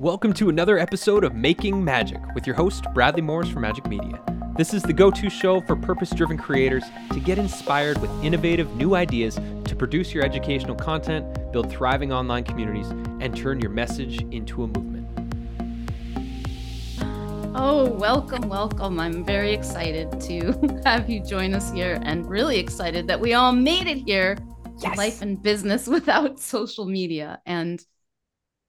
Welcome to another episode of Making Magic with your host, Bradley Morris from Majik Media. This is the go to show for purpose driven creators to get inspired with innovative new ideas to produce your educational content, build thriving online communities, and turn your message into a movement. Oh, welcome, welcome. I'm very excited to have you join us here and really excited that we all made it here. Yes. Life and business without social media. And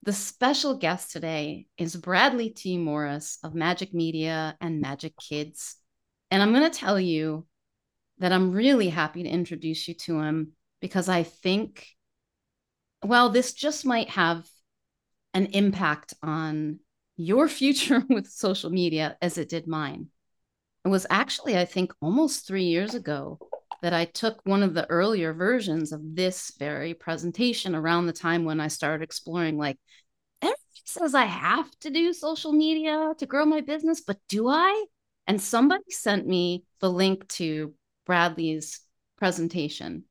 the special guest today is Bradley T. Morris of Majik Media and Majik Kids. And I'm going to tell you that I'm really happy to introduce you to him because I think, well, this just might have an impact on your future with social media as it did mine. It was actually, I think, almost three years ago that I took one of the earlier versions of this very presentation around the time when I started exploring like says I have to do social media to grow my business, but do I? And somebody sent me the link to Bradley's presentation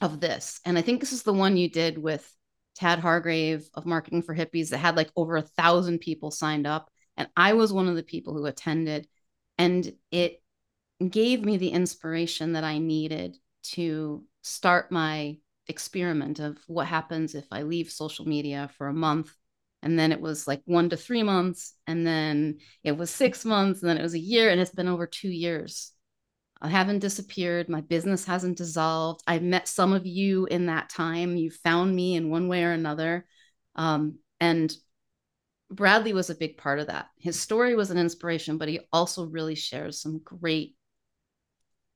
of this. And I think this is the one you did with Tad Hargrave of Marketing for Hippies that had like over a thousand people signed up. And I was one of the people who attended. And it gave me the inspiration that I needed to start my experiment of what happens if I leave social media for a month. And then it was like one to three months. And then it was six months. And then it was a year. And it's been over two years. I haven't disappeared. My business hasn't dissolved. I've met some of you in that time. You found me in one way or another. Um, and Bradley was a big part of that. His story was an inspiration, but he also really shares some great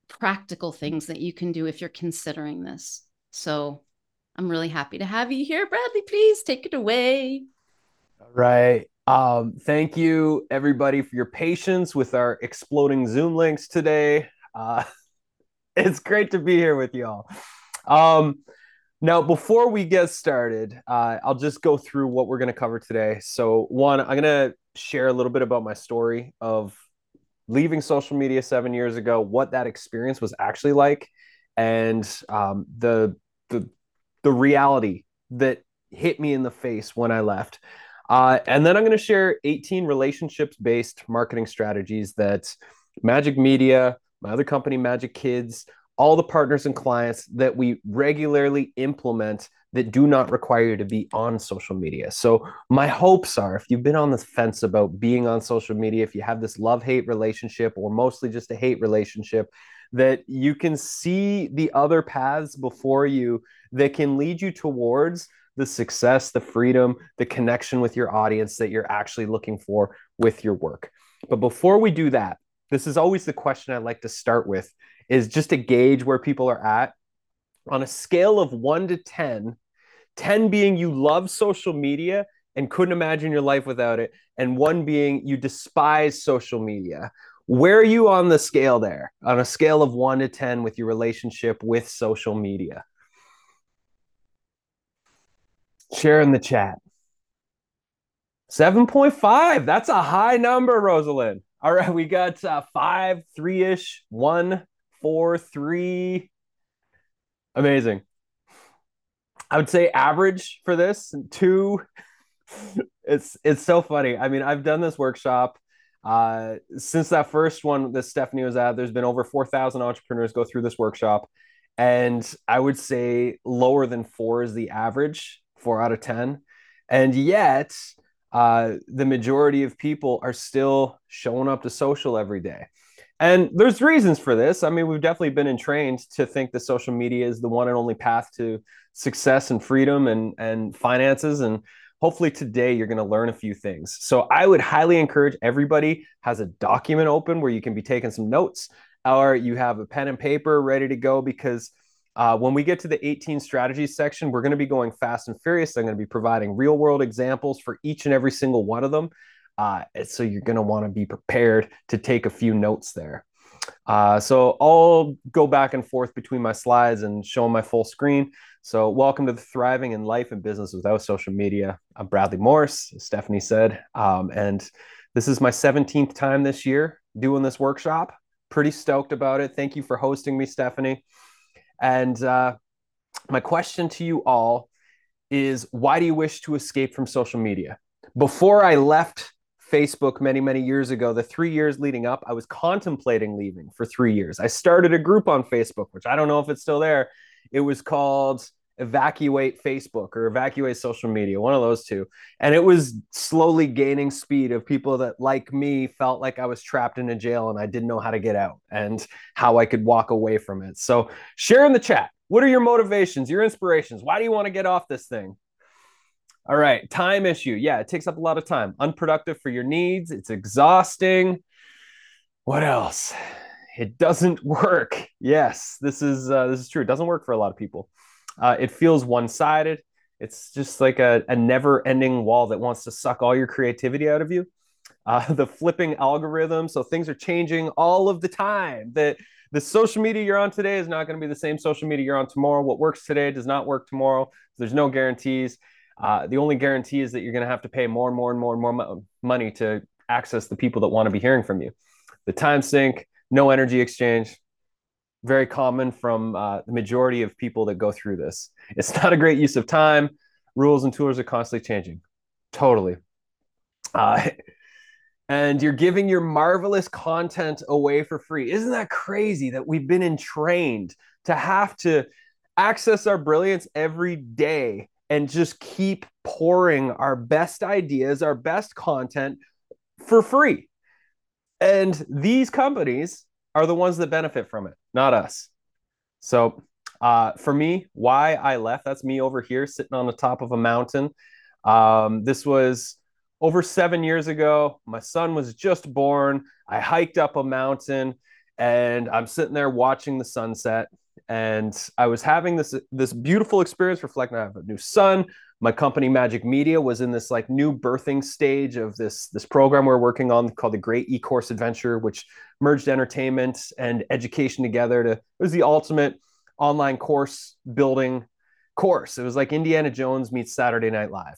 practical things that you can do if you're considering this. So I'm really happy to have you here. Bradley, please take it away. Right. Um, thank you, everybody, for your patience with our exploding Zoom links today. Uh, it's great to be here with y'all. Um, now, before we get started, uh, I'll just go through what we're going to cover today. So, one, I'm going to share a little bit about my story of leaving social media seven years ago, what that experience was actually like, and um, the the the reality that hit me in the face when I left. Uh, and then I'm going to share 18 relationships based marketing strategies that Majik Media, my other company, Majik Kids, all the partners and clients that we regularly implement that do not require you to be on social media. So, my hopes are if you've been on the fence about being on social media, if you have this love hate relationship or mostly just a hate relationship, that you can see the other paths before you that can lead you towards the success, the freedom, the connection with your audience that you're actually looking for with your work. But before we do that, this is always the question I like to start with is just to gauge where people are at. On a scale of 1 to 10 10 being you love social media and couldn't imagine your life without it and 1 being you despise social media. Where are you on the scale there? On a scale of 1 to 10 with your relationship with social media share in the chat 7.5 that's a high number rosalind all right we got uh, five three-ish one four, three. Amazing. I would say average for this two. It's it's so funny. I mean, I've done this workshop uh, since that first one that Stephanie was at. There's been over four thousand entrepreneurs go through this workshop, and I would say lower than four is the average, four out of ten, and yet uh, the majority of people are still showing up to social every day. And there's reasons for this. I mean, we've definitely been entrained to think that social media is the one and only path to success and freedom and, and finances. And hopefully today you're going to learn a few things. So I would highly encourage everybody has a document open where you can be taking some notes or you have a pen and paper ready to go because uh, when we get to the 18 strategies section, we're going to be going fast and furious. I'm going to be providing real world examples for each and every single one of them. Uh, so you're going to want to be prepared to take a few notes there. Uh, so I'll go back and forth between my slides and show my full screen. So welcome to the Thriving in Life and Business Without Social Media. I'm Bradley Morris, Stephanie said, um, and this is my 17th time this year doing this workshop. Pretty stoked about it. Thank you for hosting me, Stephanie. And uh, my question to you all is why do you wish to escape from social media? before I left Facebook many, many years ago, the three years leading up, I was contemplating leaving for three years. I started a group on Facebook, which I don't know if it's still there. It was called Evacuate Facebook or Evacuate Social Media, one of those two. And it was slowly gaining speed of people that, like me, felt like I was trapped in a jail and I didn't know how to get out and how I could walk away from it. So, share in the chat. What are your motivations, your inspirations? Why do you want to get off this thing? All right, time issue. Yeah, it takes up a lot of time. Unproductive for your needs. It's exhausting. What else? It doesn't work. Yes, this is uh, this is true. It doesn't work for a lot of people. Uh, it feels one-sided. It's just like a, a never-ending wall that wants to suck all your creativity out of you. Uh, the flipping algorithm, so things are changing all of the time. That the social media you're on today is not going to be the same social media you're on tomorrow. What works today does not work tomorrow. There's no guarantees uh, the only guarantee is that you're going to have to pay more and more and more and more mo- money to access the people that want to be hearing from you. The time sink, no energy exchange, very common from uh, the majority of people that go through this. It's not a great use of time. Rules and tools are constantly changing. Totally. Uh, and you're giving your marvelous content away for free. Isn't that crazy that we've been entrained to have to access our brilliance every day and just keep pouring our best ideas, our best content for free. And these companies are the ones that benefit from it, not us. So, uh, for me, why I left, that's me over here sitting on the top of a mountain. Um, this was over seven years ago. My son was just born. I hiked up a mountain and I'm sitting there watching the sunset and I was having this this beautiful experience reflecting. I have a new son. My company Majik Media was in this like new birthing stage of this this program we're working on called the Great E-Course Adventure, which merged entertainment and education together. To it was the ultimate online course building course. It was like Indiana Jones meets Saturday Night Live,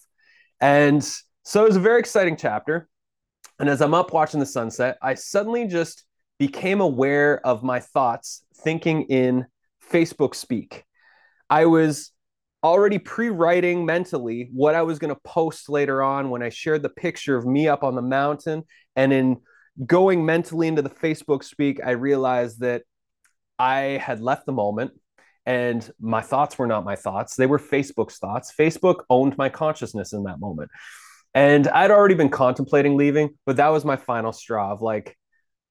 and so it was a very exciting chapter. And as I'm up watching the sunset, I suddenly just became aware of my thoughts thinking in Facebook speak. I was already pre-writing mentally what I was going to post later on when I shared the picture of me up on the mountain. And in going mentally into the Facebook speak I realized that I had left the moment and my thoughts were not my thoughts. They were Facebook's thoughts. Facebook owned my consciousness in that moment. And I'd already been contemplating leaving but that was my final straw of like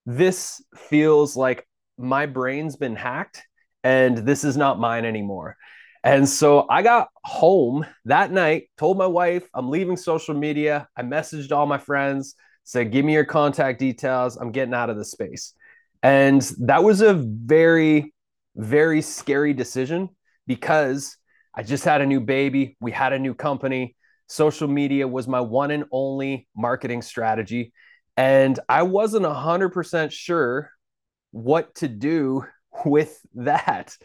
this feels like my brain's been hacked and this is not mine anymore. And so I got home that night, told my wife, I'm leaving social media. I messaged all my friends, said, Give me your contact details. I'm getting out of the space. And that was a very, very scary decision because I just had a new baby. We had a new company. Social media was my one and only marketing strategy. And I wasn't 100% sure what to do with that.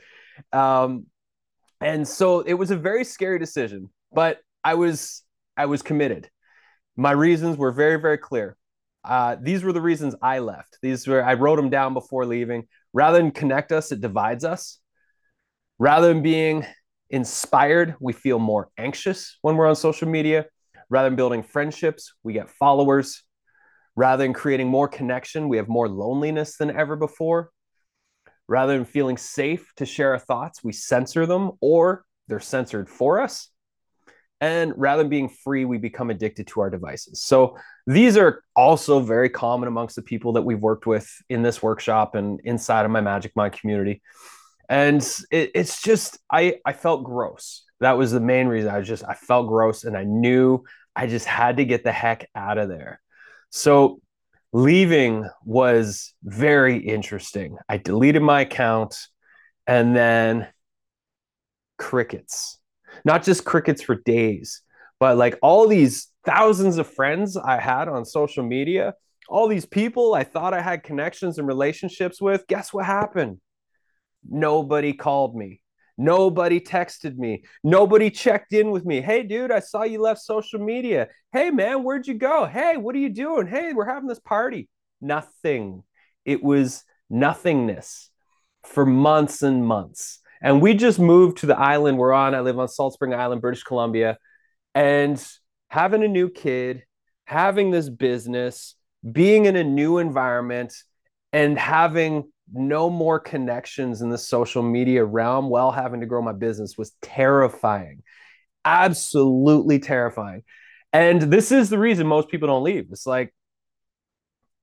Um, and so it was a very scary decision, but I was I was committed. My reasons were very very clear. Uh, these were the reasons I left. These were I wrote them down before leaving. Rather than connect us, it divides us. Rather than being inspired, we feel more anxious when we're on social media. Rather than building friendships, we get followers. Rather than creating more connection, we have more loneliness than ever before. Rather than feeling safe to share our thoughts, we censor them or they're censored for us. And rather than being free, we become addicted to our devices. So these are also very common amongst the people that we've worked with in this workshop and inside of my Majik Mind community. And it, it's just, I, I felt gross. That was the main reason. I was just, I felt gross and I knew I just had to get the heck out of there. So leaving was very interesting. I deleted my account and then crickets. Not just crickets for days, but like all these thousands of friends I had on social media, all these people I thought I had connections and relationships with. Guess what happened? Nobody called me. Nobody texted me. Nobody checked in with me. Hey, dude, I saw you left social media. Hey, man, where'd you go? Hey, what are you doing? Hey, we're having this party. Nothing. It was nothingness for months and months. And we just moved to the island we're on. I live on Salt Spring Island, British Columbia. And having a new kid, having this business, being in a new environment, and having no more connections in the social media realm while having to grow my business was terrifying. Absolutely terrifying. And this is the reason most people don't leave. It's like,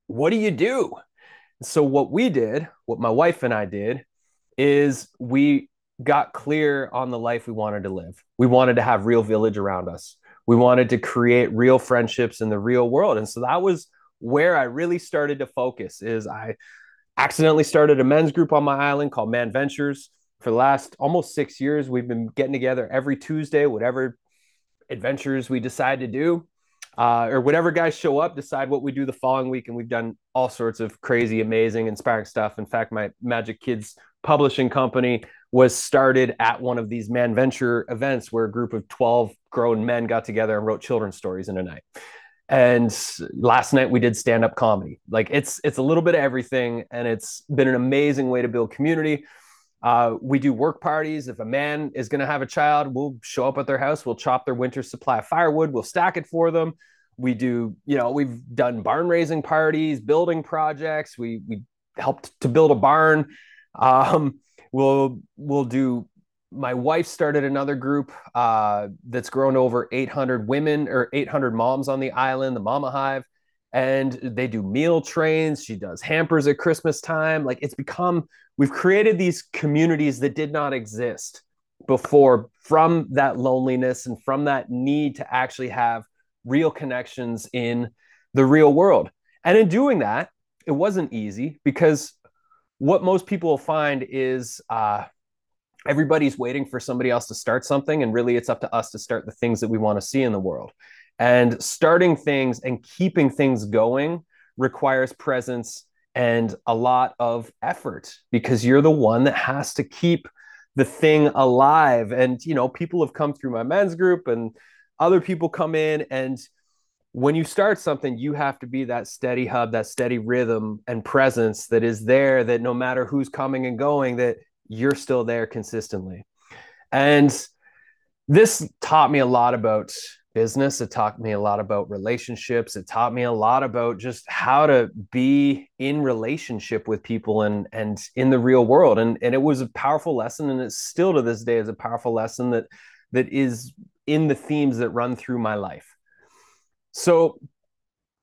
what do you do? So, what we did, what my wife and I did, is we got clear on the life we wanted to live. We wanted to have real village around us. We wanted to create real friendships in the real world. And so that was where I really started to focus is I accidentally started a men's group on my island called Man Ventures. For the last almost six years, we've been getting together every Tuesday, whatever adventures we decide to do, uh, or whatever guys show up, decide what we do the following week. And we've done all sorts of crazy, amazing, inspiring stuff. In fact, my Majik Kids publishing company was started at one of these man venture events where a group of 12 grown men got together and wrote children's stories in a night and last night we did stand up comedy. Like it's it's a little bit of everything and it's been an amazing way to build community. Uh, we do work parties. If a man is going to have a child we'll show up at their house we'll chop their winter supply of firewood we'll stack it for them. We do you know we've done barn raising parties building projects. We we helped to build a barn. Um, we'll we'll do my wife started another group uh, that's grown to over 800 women or 800 moms on the island, the Mama Hive, and they do meal trains. She does hampers at Christmas time. Like it's become, we've created these communities that did not exist before from that loneliness and from that need to actually have real connections in the real world. And in doing that, it wasn't easy because what most people will find is uh, everybody's waiting for somebody else to start something and really it's up to us to start the things that we want to see in the world. And starting things and keeping things going requires presence and a lot of effort because you're the one that has to keep the thing alive. And you know people have come through my men's group and other people come in and when you start something you have to be that steady hub that steady rhythm and presence that is there that no matter who's coming and going that you're still there consistently. And this taught me a lot about business. It taught me a lot about relationships. It taught me a lot about just how to be in relationship with people and and in the real world. And and it was a powerful lesson, and it's still to this day is a powerful lesson that that is in the themes that run through my life. So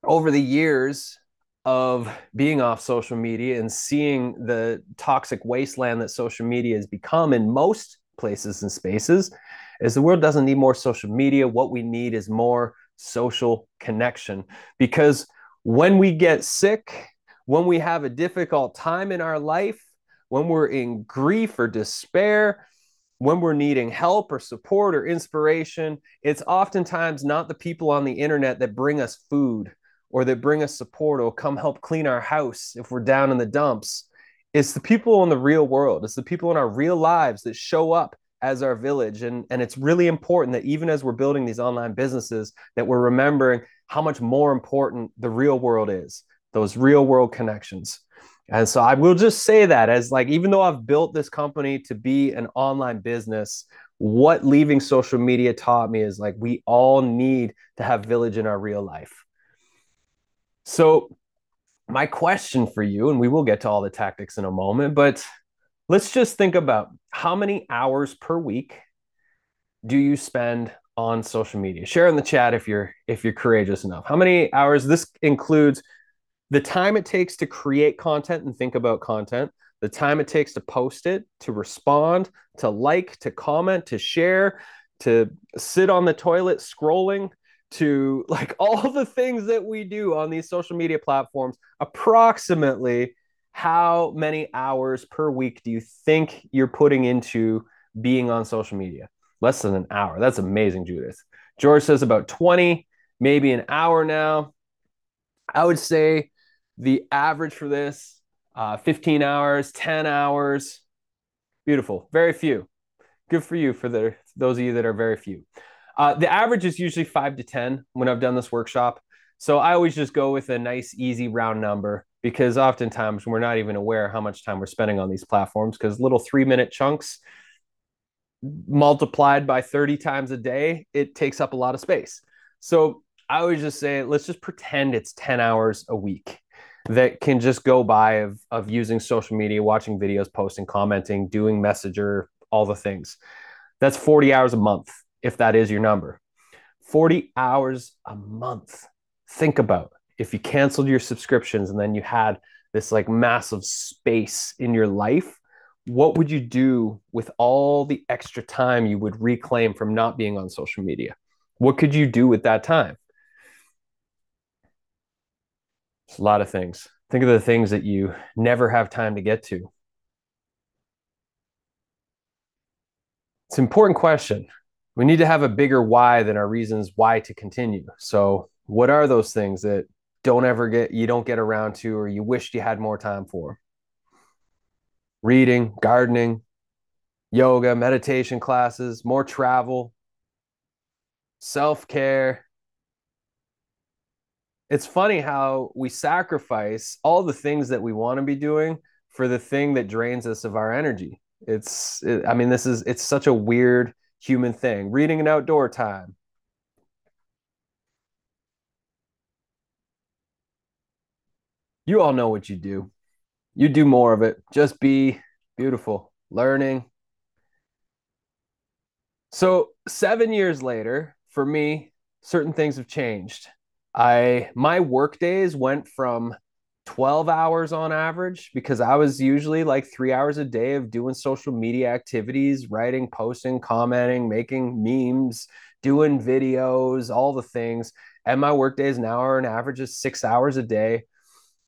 over the years, of being off social media and seeing the toxic wasteland that social media has become in most places and spaces is the world doesn't need more social media. What we need is more social connection. Because when we get sick when we have a difficult time in our life when we're in grief or despair when we're needing help or support or inspiration it's oftentimes not the people on the internet that bring us food or that bring us support or come help clean our house if we're down in the dumps. It's the people in the real world. It's the people in our real lives that show up as our village. And, and it's really important that even as we're building these online businesses, that we're remembering how much more important the real world is, those real world connections. And so I will just say that as like, even though I've built this company to be an online business, what leaving social media taught me is like, we all need to have village in our real life. So, my question for you, and we will get to all the tactics in a moment, but let's just think about how many hours per week do you spend on social media? Share in the chat if you're if you're courageous enough. How many hours? This includes the time it takes to create content and think about content, the time it takes to post it, to respond, to like, to comment, to share, to sit on the toilet scrolling, to like all the things that we do on these social media platforms, approximately how many hours per week do you think you're putting into being on social media? Less than an hour. That's amazing, Judith. George says about 20, maybe an hour now. I would say the average for this uh, 15 hours, 10 hours. Beautiful. Very few. Good for you for the, those of you that are very few. Uh, the average is usually five to 10 when I've done this workshop. So I always just go with a nice, easy round number because oftentimes we're not even aware how much time we're spending on these platforms because little three minute chunks multiplied by 30 times a day, it takes up a lot of space. So I always just say, let's just pretend it's 10 hours a week that can just go by of, of using social media, watching videos, posting, commenting, doing messenger, all the things. That's 40 hours a month, if that is your number. 40 hours a month. Think about if you canceled your subscriptions and then you had this like massive space in your life, what would you do with all the extra time you would reclaim from not being on social media? What could you do with that time? It's a lot of things. Think of the things that you never have time to get to. It's an important question. We need to have a bigger why than our reasons why to continue. So, what are those things that don't ever get you don't get around to or you wished you had more time for? Reading, gardening, yoga, meditation classes, more travel, self-care, it's funny how we sacrifice all the things that we want to be doing for the thing that drains us of our energy. It's, it, I mean, this is, it's such a weird human thing. Reading an outdoor time. You all know what you do. You do more of it. Just be beautiful, learning. So, seven years later, for me, certain things have changed. I my work days went from 12 hours on average because I was usually like three hours a day of doing social media activities, writing, posting, commenting, making memes, doing videos, all the things. And my work days now are an average of six hours a day.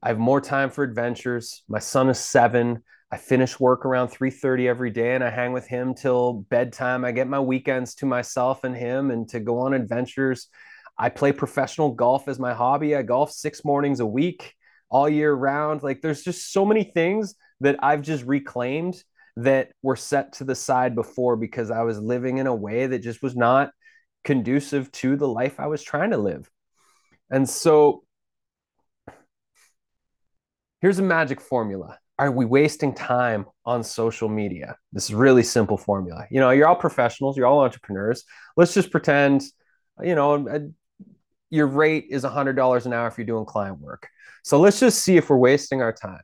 I have more time for adventures. My son is seven. I finish work around 3:30 every day and I hang with him till bedtime. I get my weekends to myself and him and to go on adventures. I play professional golf as my hobby. I golf six mornings a week all year round. Like there's just so many things that I've just reclaimed that were set to the side before because I was living in a way that just was not conducive to the life I was trying to live. And so here's a magic formula. Are we wasting time on social media? This is really simple formula. You know, you're all professionals, you're all entrepreneurs. Let's just pretend, you know, your rate is $100 an hour if you're doing client work. So let's just see if we're wasting our time.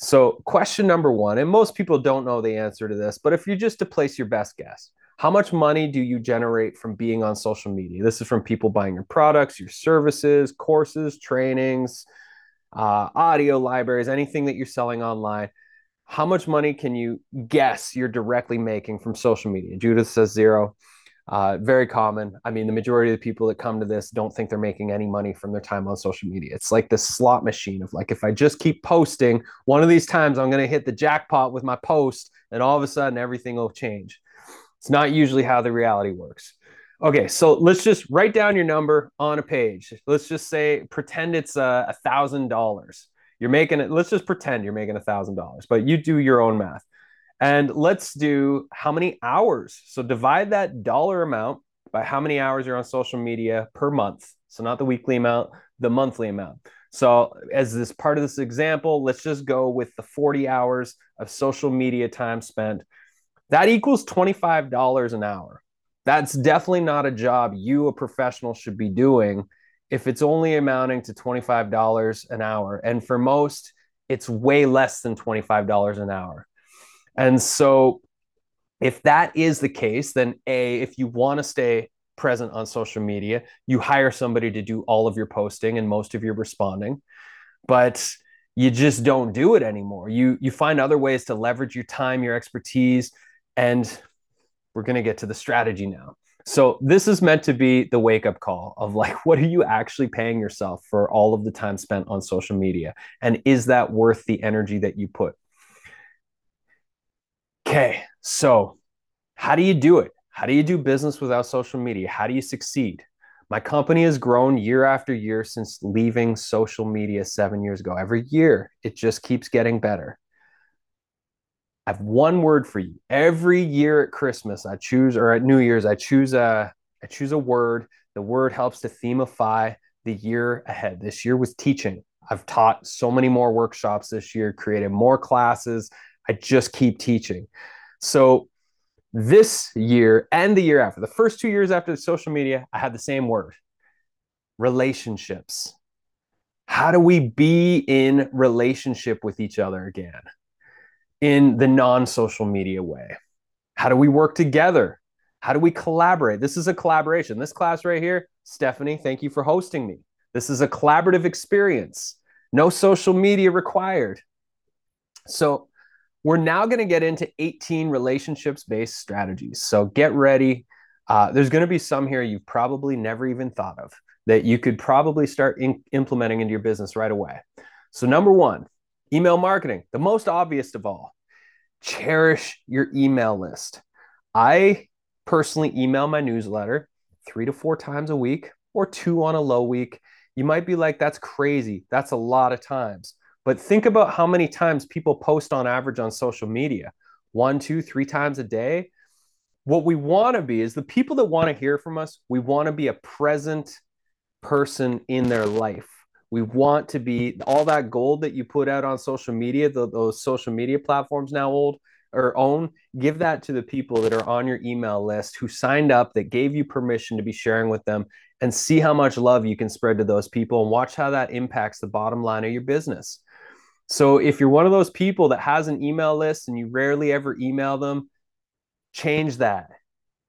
So, question number one, and most people don't know the answer to this, but if you just to place your best guess, how much money do you generate from being on social media? This is from people buying your products, your services, courses, trainings, uh, audio libraries, anything that you're selling online. How much money can you guess you're directly making from social media? Judith says zero. Uh, very common. I mean, the majority of the people that come to this don't think they're making any money from their time on social media. It's like this slot machine of like, if I just keep posting, one of these times I'm going to hit the jackpot with my post, and all of a sudden everything will change. It's not usually how the reality works. Okay, so let's just write down your number on a page. Let's just say, pretend it's a thousand dollars. You're making it. Let's just pretend you're making a thousand dollars, but you do your own math. And let's do how many hours. So divide that dollar amount by how many hours you're on social media per month. So not the weekly amount, the monthly amount. So as this part of this example, let's just go with the 40 hours of social media time spent. That equals $25 an hour. That's definitely not a job you, a professional, should be doing if it's only amounting to $25 an hour. And for most, it's way less than $25 an hour. And so, if that is the case, then A, if you want to stay present on social media, you hire somebody to do all of your posting and most of your responding. But you just don't do it anymore. You you find other ways to leverage your time, your expertise, and we're going to get to the strategy now. So this is meant to be the wake up call of like what are you actually paying yourself for all of the time spent on social media and is that worth the energy that you put? Okay, so how do you do it? How do you do business without social media? How do you succeed? My company has grown year after year since leaving social media seven years ago. Every year, it just keeps getting better. I have one word for you. Every year at Christmas, I choose, or at New Year's, I choose a, I choose a word. The word helps to themify the year ahead. This year was teaching. I've taught so many more workshops this year, created more classes, I just keep teaching. So this year and the year after, the first two years after the social media, I had the same word. relationships. How do we be in relationship with each other again in the non social media way? How do we work together? How do we collaborate? This is a collaboration. This class right here, Stephanie, thank you for hosting me. This is a collaborative experience. No social media required. So, we're now going to get into 18 relationships based strategies. So, get ready. Uh, there's going to be some here you've probably never even thought of that you could probably start in- implementing into your business right away. So, number one, email marketing, the most obvious of all. Cherish your email list. I personally email my newsletter three to four times a week or two on a low week. You might be like, that's crazy. That's a lot of times. But think about how many times people post on average on social media one, two, three times a day. What we want to be is the people that want to hear from us, we want to be a present person in their life. We want to be all that gold that you put out on social media, the, those social media platforms now old or own, give that to the people that are on your email list who signed up, that gave you permission to be sharing with them, and see how much love you can spread to those people and watch how that impacts the bottom line of your business. So if you're one of those people that has an email list and you rarely ever email them, change that.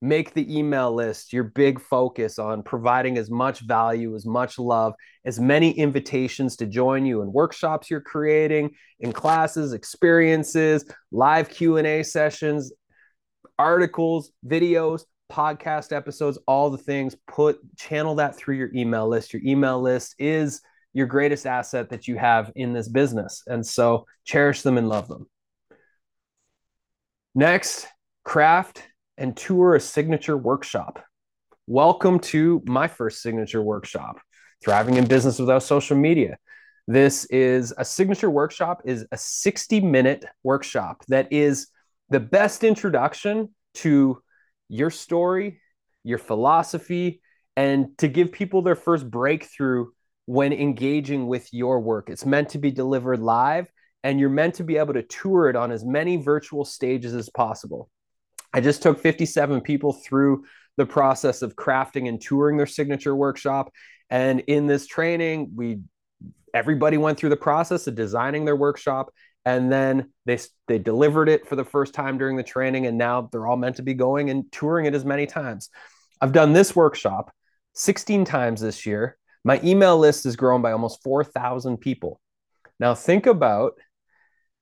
Make the email list your big focus on providing as much value as much love as many invitations to join you in workshops you're creating in classes experiences live q&a sessions articles videos podcast episodes all the things. Put channel that through your email list. Your email list is your greatest asset that you have in this business and so cherish them and love them next craft and tour a signature workshop. Welcome to my first signature workshop, Thriving in Business Without Social Media. This is a signature workshop is a 60 minute workshop that is the best introduction to your story, your philosophy, and to give people their first breakthrough when engaging with your work. It's meant to be delivered live and you're meant to be able to tour it on as many virtual stages as possible. I just took 57 people through the process of crafting and touring their signature workshop. And in this training, we everybody went through the process of designing their workshop and then they they delivered it for the first time during the training and now they're all meant to be going and touring it as many times. I've done this workshop 16 times this year. My email list has grown by almost 4,000 people. Now think about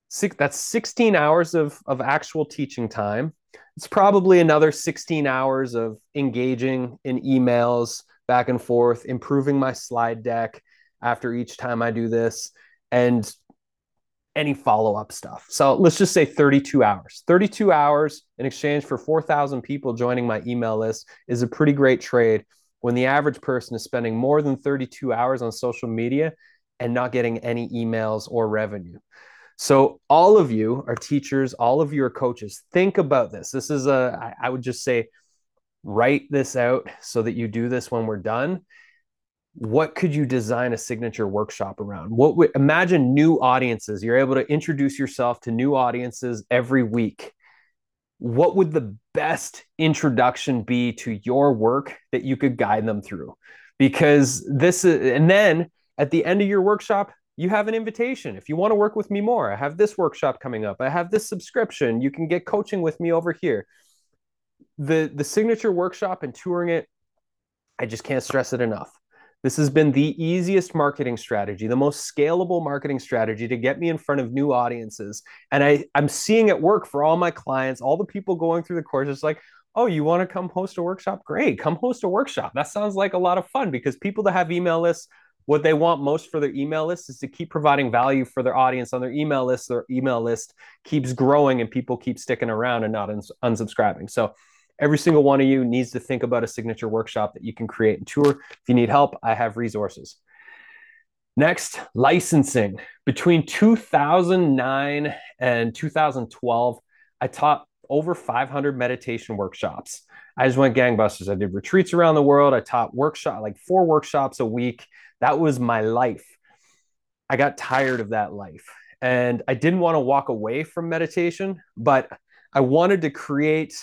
six, that's 16 hours of, of actual teaching time it's probably another 16 hours of engaging in emails back and forth, improving my slide deck after each time I do this, and any follow up stuff. So let's just say 32 hours. 32 hours in exchange for 4,000 people joining my email list is a pretty great trade when the average person is spending more than 32 hours on social media and not getting any emails or revenue. So, all of you are teachers, all of you are coaches. Think about this. This is a, I would just say, write this out so that you do this when we're done. What could you design a signature workshop around? What would imagine new audiences? You're able to introduce yourself to new audiences every week. What would the best introduction be to your work that you could guide them through? Because this is, and then at the end of your workshop, you have an invitation. If you want to work with me more, I have this workshop coming up. I have this subscription. You can get coaching with me over here. The the signature workshop and touring it, I just can't stress it enough. This has been the easiest marketing strategy, the most scalable marketing strategy to get me in front of new audiences. And I, I'm seeing it work for all my clients, all the people going through the course. It's like, oh, you want to come host a workshop? Great, come host a workshop. That sounds like a lot of fun because people that have email lists what they want most for their email list is to keep providing value for their audience on their email list. Their email list keeps growing and people keep sticking around and not uns- unsubscribing. So every single one of you needs to think about a signature workshop that you can create and tour. If you need help, I have resources. Next, licensing. Between 2009 and 2012, I taught over 500 meditation workshops. I just went gangbusters. I did retreats around the world. I taught workshop like four workshops a week. That was my life. I got tired of that life and I didn't want to walk away from meditation, but I wanted to create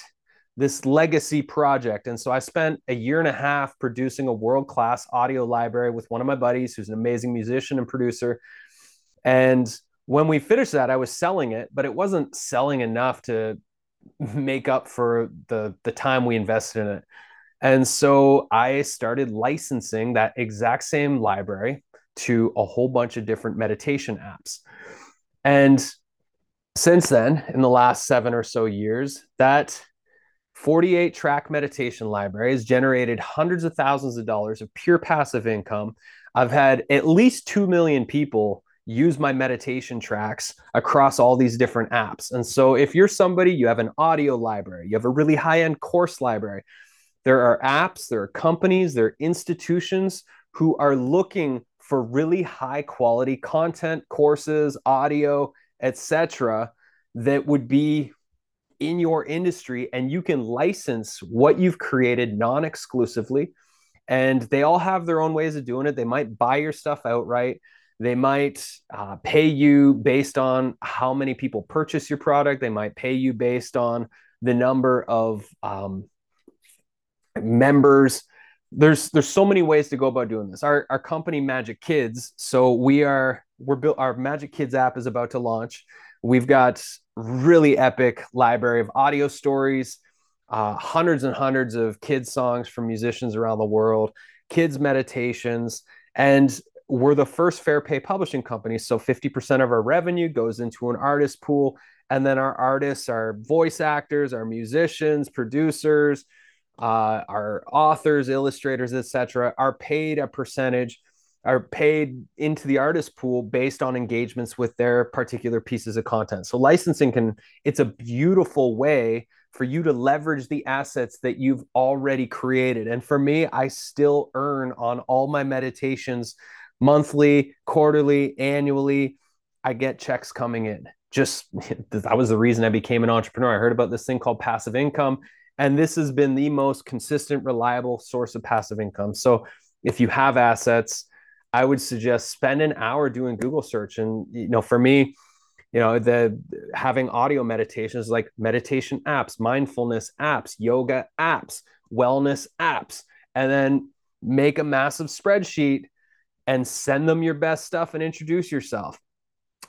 this legacy project. And so I spent a year and a half producing a world class audio library with one of my buddies who's an amazing musician and producer. And when we finished that, I was selling it, but it wasn't selling enough to make up for the the time we invested in it. And so I started licensing that exact same library to a whole bunch of different meditation apps. And since then, in the last seven or so years, that 48 track meditation library has generated hundreds of thousands of dollars of pure passive income. I've had at least 2 million people use my meditation tracks across all these different apps. And so if you're somebody, you have an audio library, you have a really high end course library, there are apps, there are companies, there are institutions who are looking for really high quality content, courses, audio, etc., that would be in your industry and you can license what you've created non exclusively. And they all have their own ways of doing it. They might buy your stuff outright. They might uh, pay you based on how many people purchase your product. They might pay you based on the number of um, members. There's there's so many ways to go about doing this. Our our company Majik Kids. So we are we're built. Our Majik Kids app is about to launch. We've got really epic library of audio stories, uh, hundreds and hundreds of kids songs from musicians around the world, kids meditations, and we're the first fair pay publishing company. So 50% of our revenue goes into an artist pool. And then our artists, our voice actors, our musicians, producers, uh, our authors, illustrators, etc., are paid a percentage are paid into the artist pool based on engagements with their particular pieces of content. So licensing can it's a beautiful way for you to leverage the assets that you've already created. And for me, I still earn on all my meditations monthly, quarterly, annually. I get checks coming in. Just that was the reason I became an entrepreneur. I heard about this thing called passive income and this has been the most consistent reliable source of passive income. So if you have assets, I would suggest spend an hour doing Google search. And you know, for me, you know, the having audio meditations like meditation apps, mindfulness apps, yoga apps, wellness apps, and then make a massive spreadsheet and send them your best stuff and introduce yourself.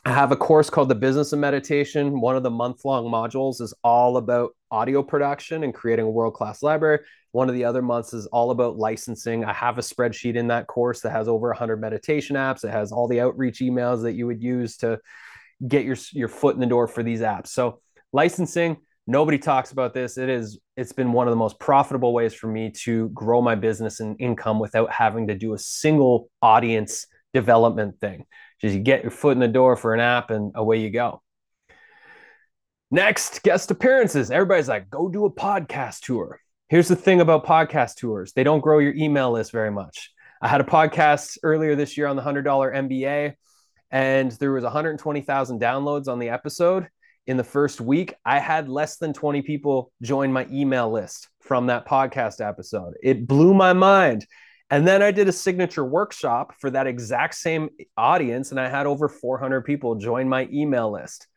I have a course called The Business of Meditation. One of the month long modules is all about audio production and creating a world class library. One of the other months is all about licensing. I have a spreadsheet in that course that has over 100 meditation apps. It has all the outreach emails that you would use to get your, your foot in the door for these apps. So, licensing, nobody talks about this. It is, it's been one of the most profitable ways for me to grow my business and income without having to do a single audience development thing. Just you get your foot in the door for an app and away you go. Next, guest appearances. Everybody's like, go do a podcast tour. Here's the thing about podcast tours they don't grow your email list very much. I had a podcast earlier this year on the $100 MBA, and there was 120,000 downloads on the episode. In the first week, I had less than 20 people join my email list from that podcast episode. It blew my mind. And then I did a signature workshop for that exact same audience, and I had over 400 people join my email list.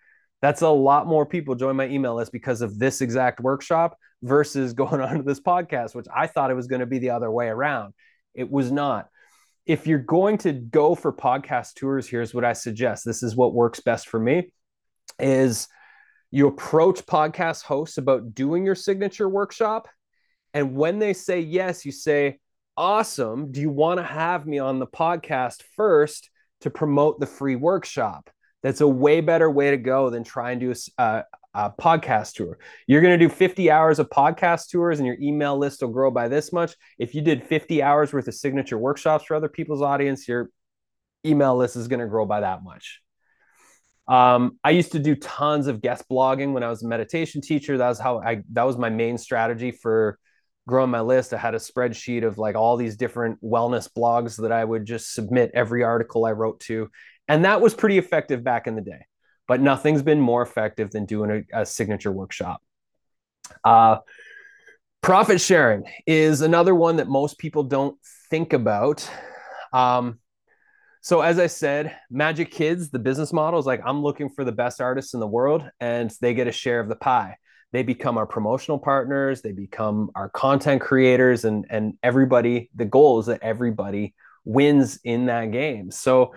That's a lot more people join my email list because of this exact workshop versus going on to this podcast, which I thought it was going to be the other way around. It was not. If you're going to go for podcast tours, here's what I suggest. This is what works best for me is you approach podcast hosts about doing your signature workshop and when they say yes, you say, "Awesome, do you want to have me on the podcast first to promote the free workshop?" That's a way better way to go than try and do a, a podcast tour. You're going to do 50 hours of podcast tours and your email list will grow by this much. If you did 50 hours worth of signature workshops for other people's audience, your email list is going to grow by that much. Um, I used to do tons of guest blogging when I was a meditation teacher. That was how I, that was my main strategy for growing my list. I had a spreadsheet of like all these different wellness blogs that I would just submit every article I wrote to. And that was pretty effective back in the day, but nothing's been more effective than doing a, a signature workshop. Uh, profit sharing is another one that most people don't think about. Um, so as I said, Majik Kids, the business model is like I'm looking for the best artists in the world, and they get a share of the pie. They become our promotional partners they become our content creators and and everybody the goal is that everybody wins in that game. So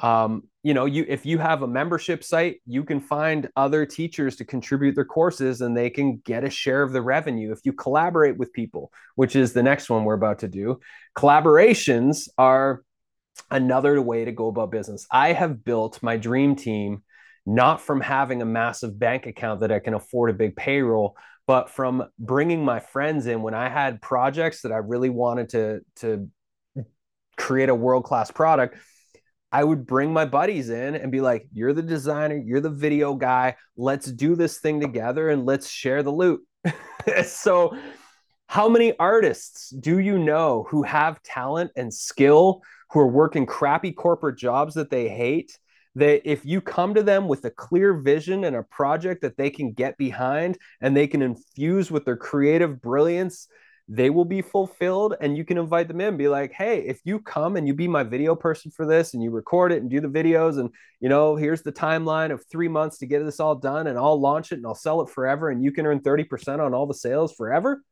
um, you know you if you have a membership site you can find other teachers to contribute their courses and they can get a share of the revenue. If you collaborate with people which is the next one we're about to do collaborations are another way to go about business. I have built my dream team not from having a massive bank account that i can afford a big payroll but from bringing my friends in when i had projects that i really wanted to to create a world class product I would bring my buddies in and be like, You're the designer, you're the video guy. Let's do this thing together and let's share the loot. so, how many artists do you know who have talent and skill, who are working crappy corporate jobs that they hate? That if you come to them with a clear vision and a project that they can get behind and they can infuse with their creative brilliance they will be fulfilled and you can invite them in. Be like hey if you come and you be my video person for this and you record it and do the videos and you know here's the timeline of three months to get this all done and i'll launch it and i'll sell it forever and you can earn 30% on all the sales forever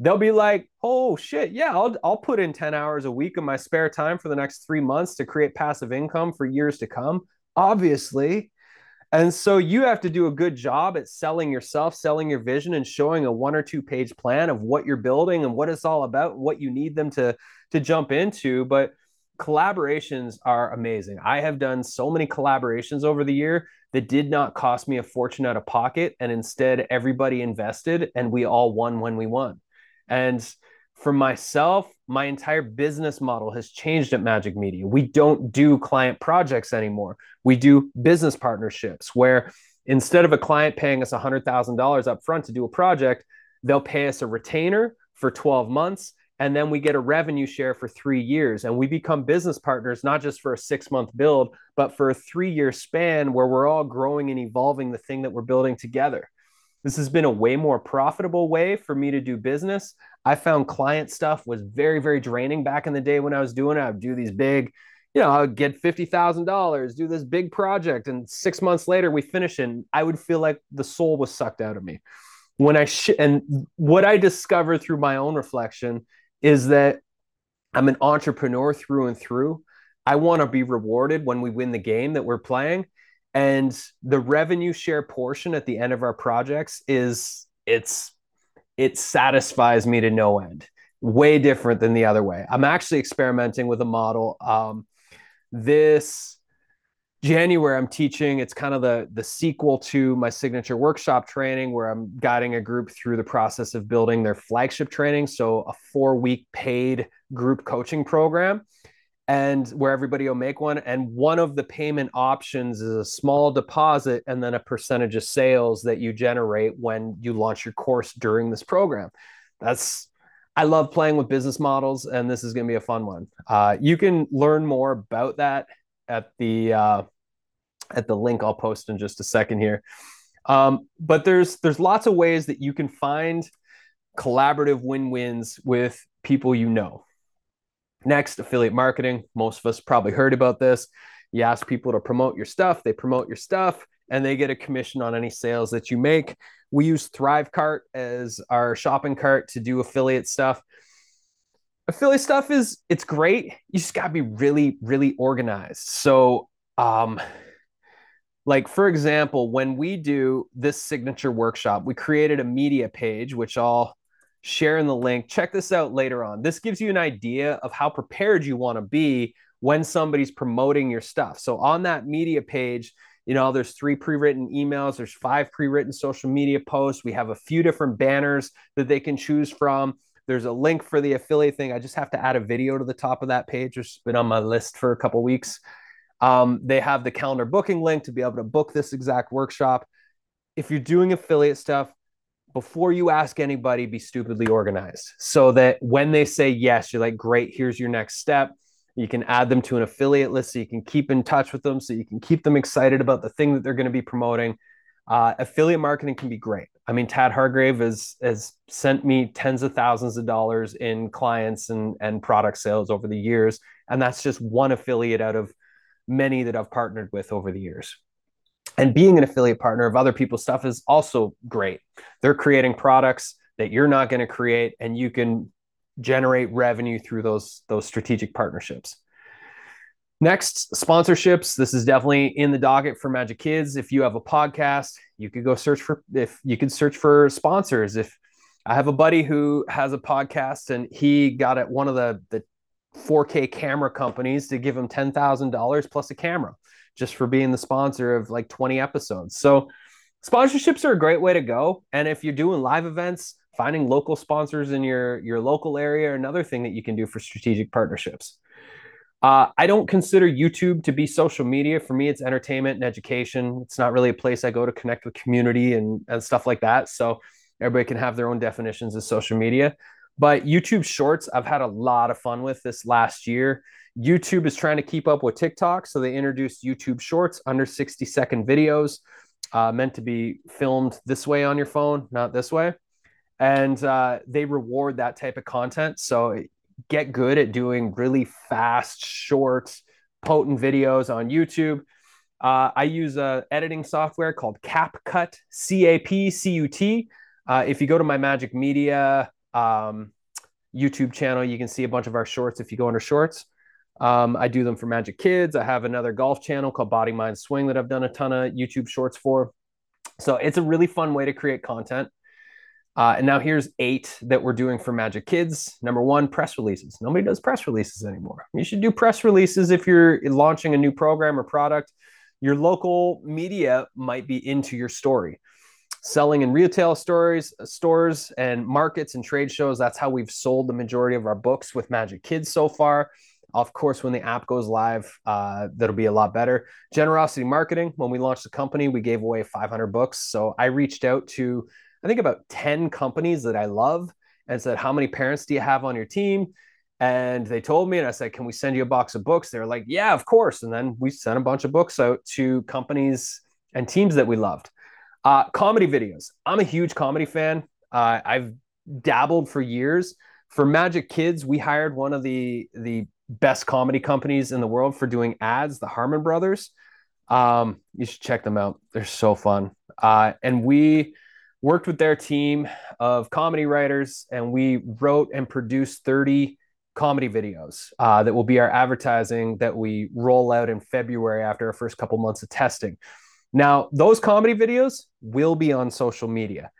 they'll be like oh shit yeah i'll, I'll put in 10 hours a week of my spare time for the next three months to create passive income for years to come obviously and so you have to do a good job at selling yourself, selling your vision, and showing a one or two page plan of what you're building and what it's all about, what you need them to to jump into. But collaborations are amazing. I have done so many collaborations over the year that did not cost me a fortune out of pocket, and instead everybody invested, and we all won when we won. And for myself, my entire business model has changed at Majik Media. We don't do client projects anymore. We do business partnerships where instead of a client paying us $100,000 up front to do a project, they'll pay us a retainer for 12 months and then we get a revenue share for 3 years and we become business partners not just for a 6 month build, but for a 3 year span where we're all growing and evolving the thing that we're building together. This has been a way more profitable way for me to do business. I found client stuff was very, very draining back in the day when I was doing it. I would do these big, you know, I would get $50,000, do this big project, and six months later we finish it. And I would feel like the soul was sucked out of me. When I, sh- and what I discovered through my own reflection is that I'm an entrepreneur through and through. I want to be rewarded when we win the game that we're playing and the revenue share portion at the end of our projects is it's it satisfies me to no end. Way different than the other way. I'm actually experimenting with a model. Um, this january i'm teaching it's kind of the the sequel to my signature workshop training where i'm guiding a group through the process of building their flagship training. So a four week paid group coaching program and where everybody will make one. And one of the payment options is a small deposit and then a percentage of sales that you generate when you launch your course during this program. That's I love playing with business models, and this is going to be a fun one. Uh, you can learn more about that at the uh, at the link I'll post in just a second here. Um, but there's there's lots of ways that you can find collaborative win-wins with people you know. Next, affiliate marketing. Most of us probably heard about this. You ask people to promote your stuff, they promote your stuff, and they get a commission on any sales that you make. We use Thrivecart as our shopping cart to do affiliate stuff. Affiliate stuff is it's great. You just got to be really really organized. So, um like for example, when we do this signature workshop, we created a media page which I'll sharing the link. Check this out later on. This gives you an idea of how prepared you want to be when somebody's promoting your stuff. So on that media page, you know, there's three pre-written emails, there's five pre-written social media posts. We have a few different banners that they can choose from. There's a link for the affiliate thing. I just have to add a video to the top of that page, which has been on my list for a couple weeks. Um, they have the calendar booking link to be able to book this exact workshop. If you're doing affiliate stuff, before you ask anybody, be stupidly organized so that when they say yes, you're like, great, here's your next step. You can add them to an affiliate list so you can keep in touch with them, so you can keep them excited about the thing that they're going to be promoting. Uh, affiliate marketing can be great. I mean, Tad Hargrave has has sent me tens of thousands of dollars in clients and and product sales over the years, and that's just one affiliate out of many that I've partnered with over the years. And being an affiliate partner of other people's stuff is also great. They're creating products that you're not going to create, and you can generate revenue through those those strategic partnerships. Next, sponsorships. This is definitely in the docket for Majik Kids. If you have a podcast, you could go search for if you could search for sponsors. If I have a buddy who has a podcast and he got at one of the the 4K camera companies to give him $10,000 plus a camera just for being the sponsor of like 20 episodes. So sponsorships are a great way to go. And if you're doing live events, finding local sponsors in your your local area, another thing that you can do for strategic partnerships. Uh, I don't consider YouTube to be social media. For me, it's entertainment and education. It's not really a place I go to connect with community and, and stuff like that. So everybody can have their own definitions of social media. But YouTube Shorts, I've had a lot of fun with this last year. YouTube is trying to keep up with TikTok. So they introduced YouTube Shorts under 60 second videos, uh, meant to be filmed this way on your phone, not this way. And uh, they reward that type of content. So get good at doing really fast, short, potent videos on YouTube. Uh, I use a editing software called CapCut, C A P C U T. Uh, if you go to my Majik Media um, YouTube channel, you can see a bunch of our shorts if you go under shorts. Um, I do them for Majik Kids. I have another golf channel called Body Mind Swing that I've done a ton of YouTube shorts for. So it's a really fun way to create content. Uh, and now here's eight that we're doing for Majik Kids. Number one, press releases. Nobody does press releases anymore. You should do press releases if you're launching a new program or product. Your local media might be into your story. Selling in retail stores, stores and markets and trade shows. That's how we've sold the majority of our books with Majik Kids so far. Of course, when the app goes live, uh, that'll be a lot better. Generosity marketing. When we launched the company, we gave away 500 books. So I reached out to I think about 10 companies that I love and said, How many parents do you have on your team? And they told me, and I said, Can we send you a box of books? They're like, Yeah, of course. And then we sent a bunch of books out to companies and teams that we loved. Uh, comedy videos. I'm a huge comedy fan. Uh, I've dabbled for years. For Majik Kids, we hired one of the the best comedy companies in the world for doing ads, the Harmon Brothers. Um, you should check them out. They're so fun. Uh, and we worked with their team of comedy writers, and we wrote and produced 30 comedy videos uh, that will be our advertising that we roll out in February after our first couple months of testing. Now, those comedy videos will be on social media.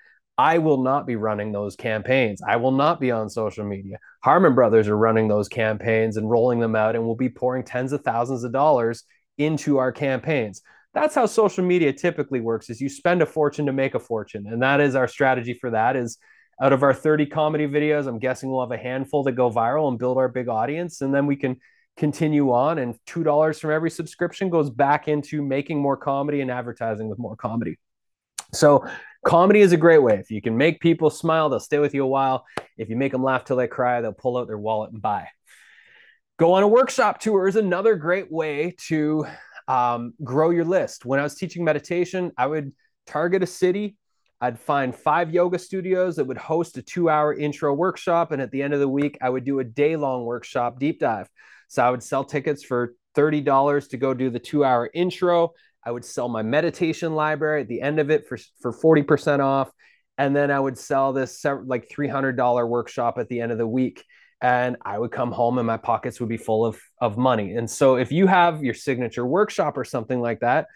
I will not be running those campaigns. I will not be on social media. Harmon Brothers are running those campaigns and rolling them out, and we'll be pouring tens of thousands of dollars into our campaigns that's how social media typically works is you spend a fortune to make a fortune and that is our strategy for that is out of our 30 comedy videos i'm guessing we'll have a handful that go viral and build our big audience and then we can continue on and $2 from every subscription goes back into making more comedy and advertising with more comedy so comedy is a great way if you can make people smile they'll stay with you a while if you make them laugh till they cry they'll pull out their wallet and buy go on a workshop tour is another great way to um, grow your list. When I was teaching meditation, I would target a city. I'd find five yoga studios that would host a two hour intro workshop. And at the end of the week, I would do a day long workshop deep dive. So I would sell tickets for $30 to go do the two hour intro. I would sell my meditation library at the end of it for, for 40% off. And then I would sell this like $300 workshop at the end of the week and I would come home and my pockets would be full of, of money. And so if you have your signature workshop or something like that,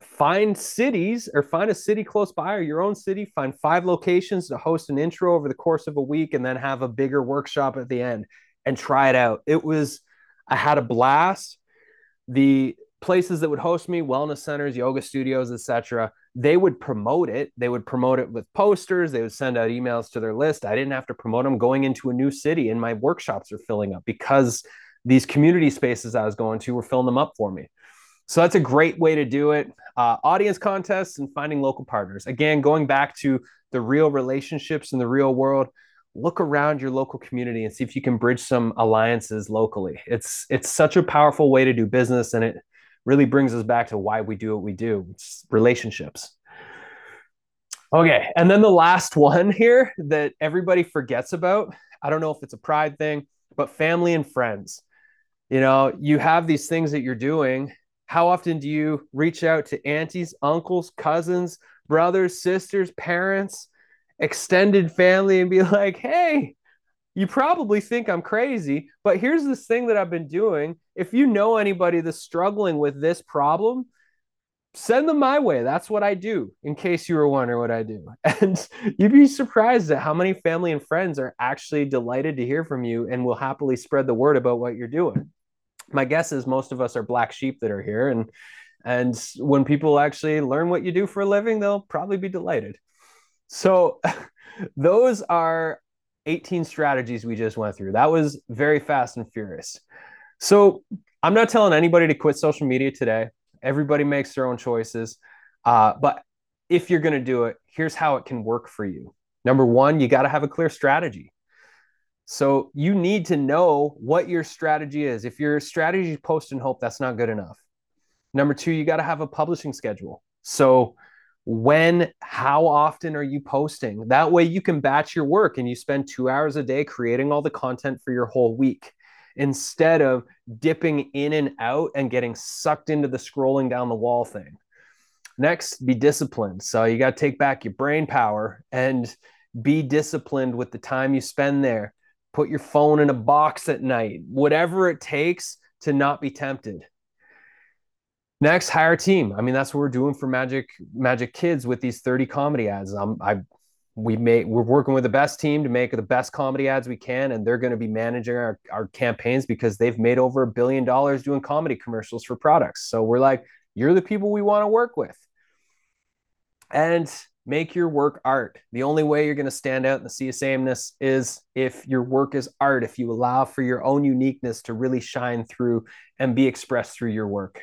find cities or find a city close by or your own city, find five locations to host an intro over the course of a week and then have a bigger workshop at the end and try it out. It was, I had a blast. The places that would host me, wellness centers, yoga studios, etc they would promote it. They would promote it with posters. They would send out emails to their list. I didn't have to promote them going into a new city, and my workshops are filling up because these community spaces I was going to were filling them up for me. So that's a great way to do it. Uh, audience contests and finding local partners. Again, going back to the real relationships in the real world, look around your local community and see if you can bridge some alliances locally. It's it's such a powerful way to do business, and it really brings us back to why we do what we do it's relationships. Okay. And then the last one here that everybody forgets about I don't know if it's a pride thing, but family and friends. You know, you have these things that you're doing How often do you reach out to aunties, uncles, cousins, brothers, sisters, parents, extended family and be like, hey, you probably think I'm crazy, but here's this thing that I've been doing. If you know anybody that's struggling with this problem, send them my way. That's what I do, in case you were wondering what I do. And you'd be surprised at how many family and friends are actually delighted to hear from you and will happily spread the word about what you're doing. My guess is most of us are black sheep that are here. And and when people actually learn what you do for a living, they'll probably be delighted. So those are 18 strategies we just went through. That was very fast and furious. So I'm not telling anybody to quit social media today. Everybody makes their own choices. Uh, but if you're going to do it, here's how it can work for you. Number one, you got to have a clear strategy. So you need to know what your strategy is. If your strategy is post and hope, that's not good enough. Number two, you got to have a publishing schedule. So when how often are you posting? That way you can batch your work and you spend two hours a day creating all the content for your whole week instead of dipping in and out and getting sucked into the scrolling down the wall thing. Next be disciplined. So you got to take back your brain power and be disciplined with the time you spend there. Put your phone in a box at night whatever it takes to not be tempted Next, hire a team. I mean, that's what we're doing for Majik Majik Kids with these 30 comedy ads. Um, I we make we're working with the best team to make the best comedy ads we can, and they're going to be managing our, our campaigns because they've made over a billion dollars doing comedy commercials for products. So we're like, you're the people we want to work with. And make your work art. The only way you're going to stand out in the sea of sameness is if your work is art, if you allow for your own uniqueness to really shine through and be expressed through your work.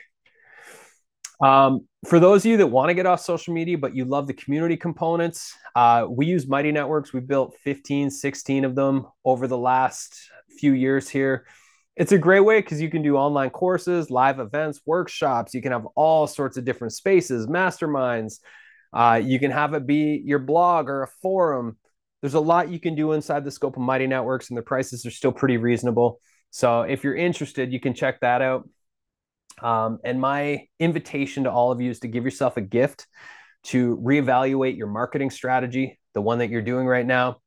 Um, for those of you that want to get off social media, but you love the community components, uh, we use Mighty Networks. We've built 15, 16 of them over the last few years here. It's a great way because you can do online courses, live events, workshops. You can have all sorts of different spaces, masterminds. Uh, you can have it be your blog or a forum. There's a lot you can do inside the scope of Mighty Networks, and the prices are still pretty reasonable. So if you're interested, you can check that out. Um, and my invitation to all of you is to give yourself a gift to reevaluate your marketing strategy, the one that you're doing right now.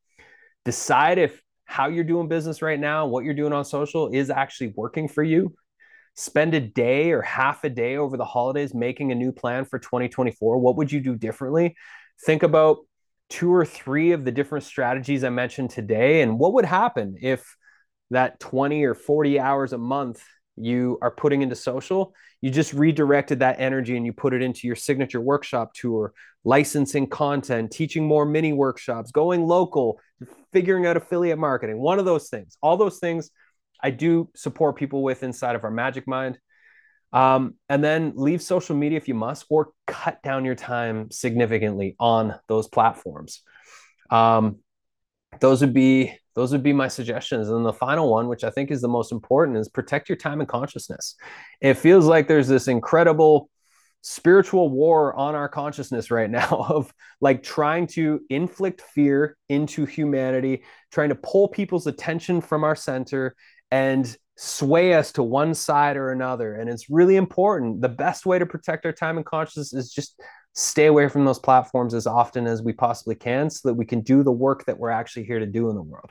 Decide if how you're doing business right now, what you're doing on social is actually working for you. Spend a day or half a day over the holidays making a new plan for 2024. What would you do differently? Think about two or three of the different strategies I mentioned today and what would happen if that 20 or 40 hours a month you are putting into social, you just redirected that energy and you put it into your signature workshop tour, licensing content, teaching more mini workshops, going local, figuring out affiliate marketing, one of those things. All those things I do support people with inside of our Majik Mind. Um, and then leave social media if you must, or cut down your time significantly on those platforms. Um, those would be those would be my suggestions. And the final one which i think is the most important is protect your time and consciousness. It feels like there's this incredible spiritual war on our consciousness right now of like trying to inflict fear into humanity trying to pull people's attention from our center and sway us to one side or another. And it's really important. The best way to protect our time and consciousness is just stay away from those platforms as often as we possibly can so that we can do the work that we're actually here to do in the world.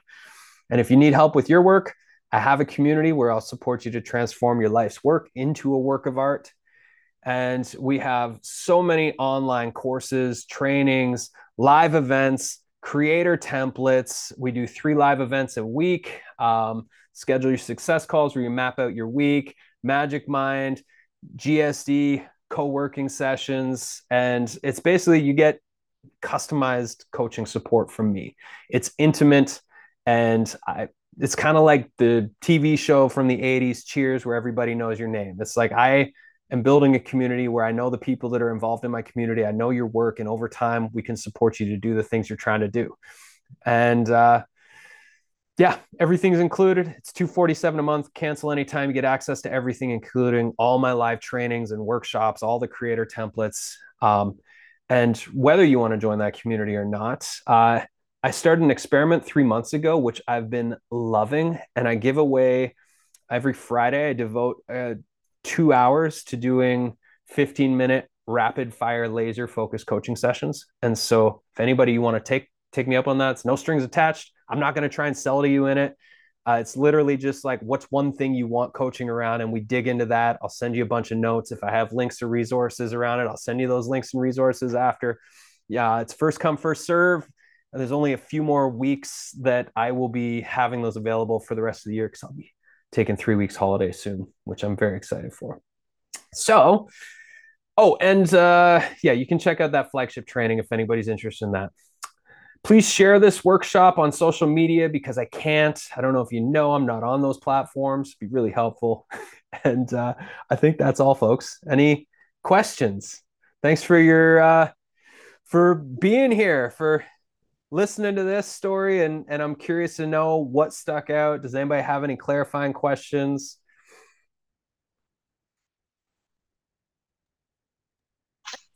And if you need help with your work, I have a community where I'll support you to transform your life's work into a work of art. And we have so many online courses, trainings, live events, creator templates. We do three live events a week. Um, schedule your success calls where you map out your week, Majik Mind, GSD, co-working sessions and it's basically you get customized coaching support from me. It's intimate and i it's kind of like the tv show from the 80s cheers where everybody knows your name. It's like i am building a community where i know the people that are involved in my community. I know your work and over time we can support you to do the things you're trying to do. And uh, yeah, everything's included. It's 247 a month. Cancel anytime. You get access to everything, including all my live trainings and workshops, all the creator templates. Um, and whether you want to join that community or not, uh, I started an experiment three months ago, which I've been loving. And I give away every Friday, I devote uh, two hours to doing 15 minute rapid fire laser focus coaching sessions. And so if anybody you want to take take me up on that, it's no strings attached. I'm not going to try and sell to you in it. Uh, it's literally just like what's one thing you want coaching around, and we dig into that. I'll send you a bunch of notes. If I have links to resources around it, I'll send you those links and resources after. Yeah, it's first come, first serve. There's only a few more weeks that I will be having those available for the rest of the year because I'll be taking three weeks holiday soon, which I'm very excited for. So, oh, and uh, yeah, you can check out that flagship training if anybody's interested in that. Please share this workshop on social media because I can't. I don't know if you know, I'm not on those platforms. It'd be really helpful. And uh, I think that's all, folks. Any questions? Thanks for your uh, for being here, for listening to this story, and and I'm curious to know what stuck out. Does anybody have any clarifying questions?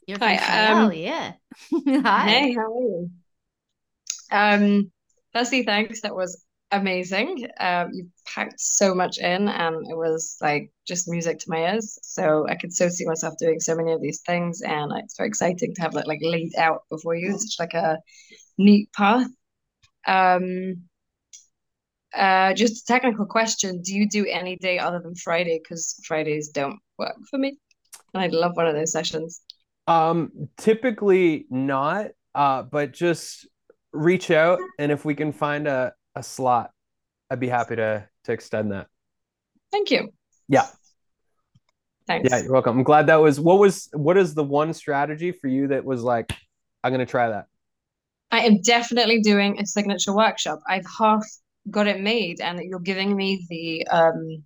You're from Hi, um, yeah. Hi. Hey, how are you? Um, firstly, thanks. That was amazing. Um, you packed so much in, and it was like just music to my ears. So I could so see myself doing so many of these things, and it's very exciting to have that like laid out before you. It's like a neat path. Um, uh, just a technical question: Do you do any day other than Friday? Because Fridays don't work for me. And I'd love one of those sessions. Um, typically not. Uh, but just reach out and if we can find a, a slot, I'd be happy to to extend that. Thank you. Yeah. Thanks. Yeah, you're welcome. I'm glad that was what was what is the one strategy for you that was like, I'm gonna try that. I am definitely doing a signature workshop. I've half got it made and you're giving me the um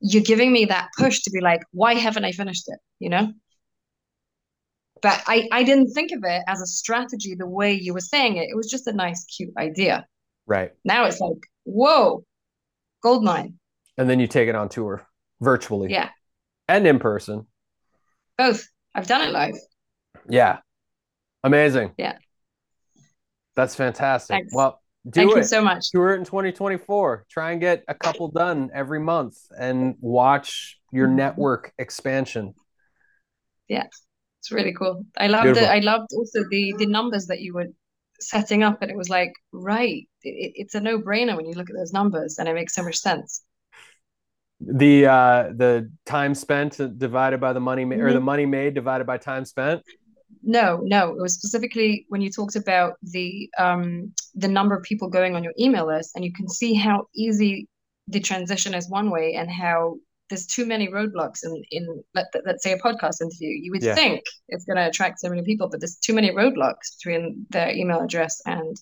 you're giving me that push to be like, why haven't I finished it? You know? But I, I didn't think of it as a strategy the way you were saying it. It was just a nice, cute idea. Right. Now it's like, whoa, gold mine. And then you take it on tour virtually. Yeah. And in person. Both. I've done it live. Yeah. Amazing. Yeah. That's fantastic. Thanks. Well, do Thank it. you so much. Tour it in 2024. Try and get a couple done every month and watch your mm-hmm. network expansion. Yeah it's really cool. I loved Beautiful. it. I loved also the the numbers that you were setting up, and it was like, right, it, it's a no brainer when you look at those numbers, and it makes so much sense. The uh, the time spent divided by the money ma- mm-hmm. or the money made divided by time spent. No, no, it was specifically when you talked about the um the number of people going on your email list, and you can see how easy the transition is one way, and how there's too many roadblocks in in let, let's say a podcast interview you would yeah. think it's going to attract so many people but there's too many roadblocks between their email address and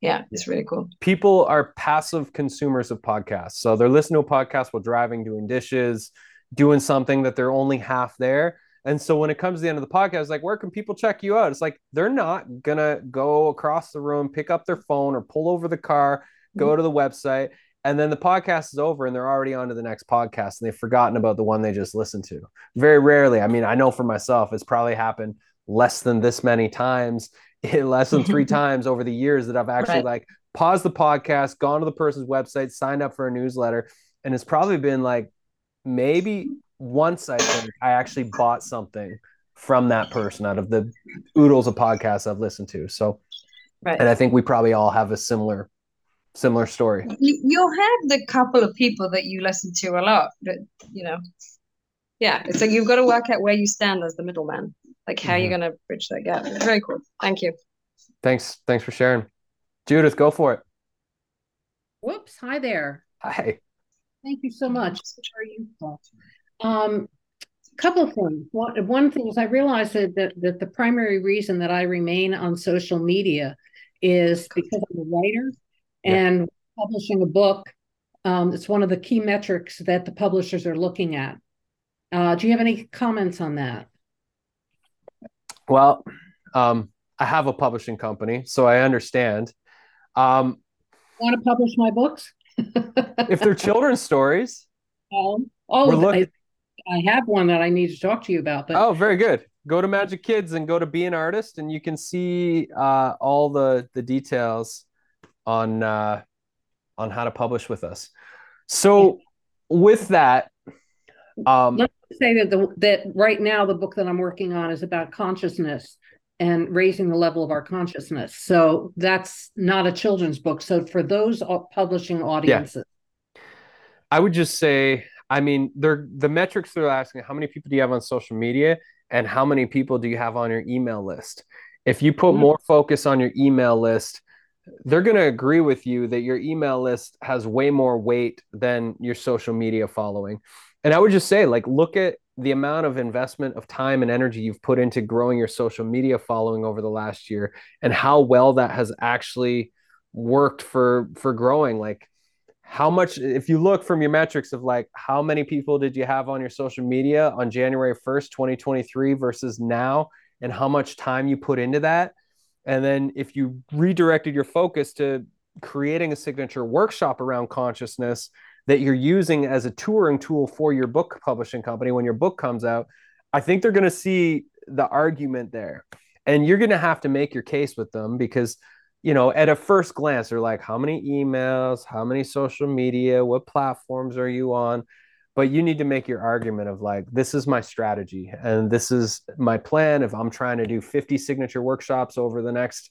yeah it's really cool people are passive consumers of podcasts so they're listening to a podcast while driving doing dishes doing something that they're only half there and so when it comes to the end of the podcast, like, where can people check you out? It's like they're not gonna go across the room, pick up their phone, or pull over the car, go mm-hmm. to the website and then the podcast is over and they're already on to the next podcast and they've forgotten about the one they just listened to very rarely i mean i know for myself it's probably happened less than this many times less than three times over the years that i've actually right. like paused the podcast gone to the person's website signed up for a newsletter and it's probably been like maybe once i think i actually bought something from that person out of the oodles of podcasts i've listened to so right. and i think we probably all have a similar similar story. You, will have the couple of people that you listen to a lot, but you know, yeah, it's like you've got to work out where you stand as the middleman, like how mm-hmm. you're going to bridge that gap. Very cool. Thank you. Thanks. Thanks for sharing. Judith, go for it. Whoops. Hi there. Hi. Thank you so much. Um, a couple of things. One, one thing is I realized that, that, that the primary reason that I remain on social media is because I'm a writer and yeah. publishing a book um, it's one of the key metrics that the publishers are looking at. Uh, do you have any comments on that? Well um, i have a publishing company so i understand. Um, want to publish my books? If they're children's stories. Um, oh look- I, I have one that i need to talk to you about but oh very good. Go to Majik Kids and go to be an artist and you can see uh, all the the details on uh, on how to publish with us. So with that, um, let me say that the that right now the book that i'm working on is about consciousness and raising the level of our consciousness so that's not a children's book so for those publishing audiences yeah. i would just say i mean they're the metrics they're asking how many people do you have on social media and how many people do you have on your email list if you put mm-hmm. more focus on your email list they're going to agree with you that your email list has way more weight than your social media following. And I would just say, like, look at the amount of investment of time and energy you've put into growing your social media following over the last year and how well that has actually worked for for growing like how much if you look from your metrics of like how many people did you have on your social media on January 1st 2023 versus now and how much time you put into that and then if you redirected your focus to creating a signature workshop around consciousness that you're using as a touring tool for your book publishing company when your book comes out, I think they're going to see the argument there. And you're going to have to make your case with them because, you know, at a first glance, they're like, how many emails, how many social media, what platforms are you on? But you need to make your argument of like this is my strategy and this is my plan. If i'm trying to do 50 signature workshops over the next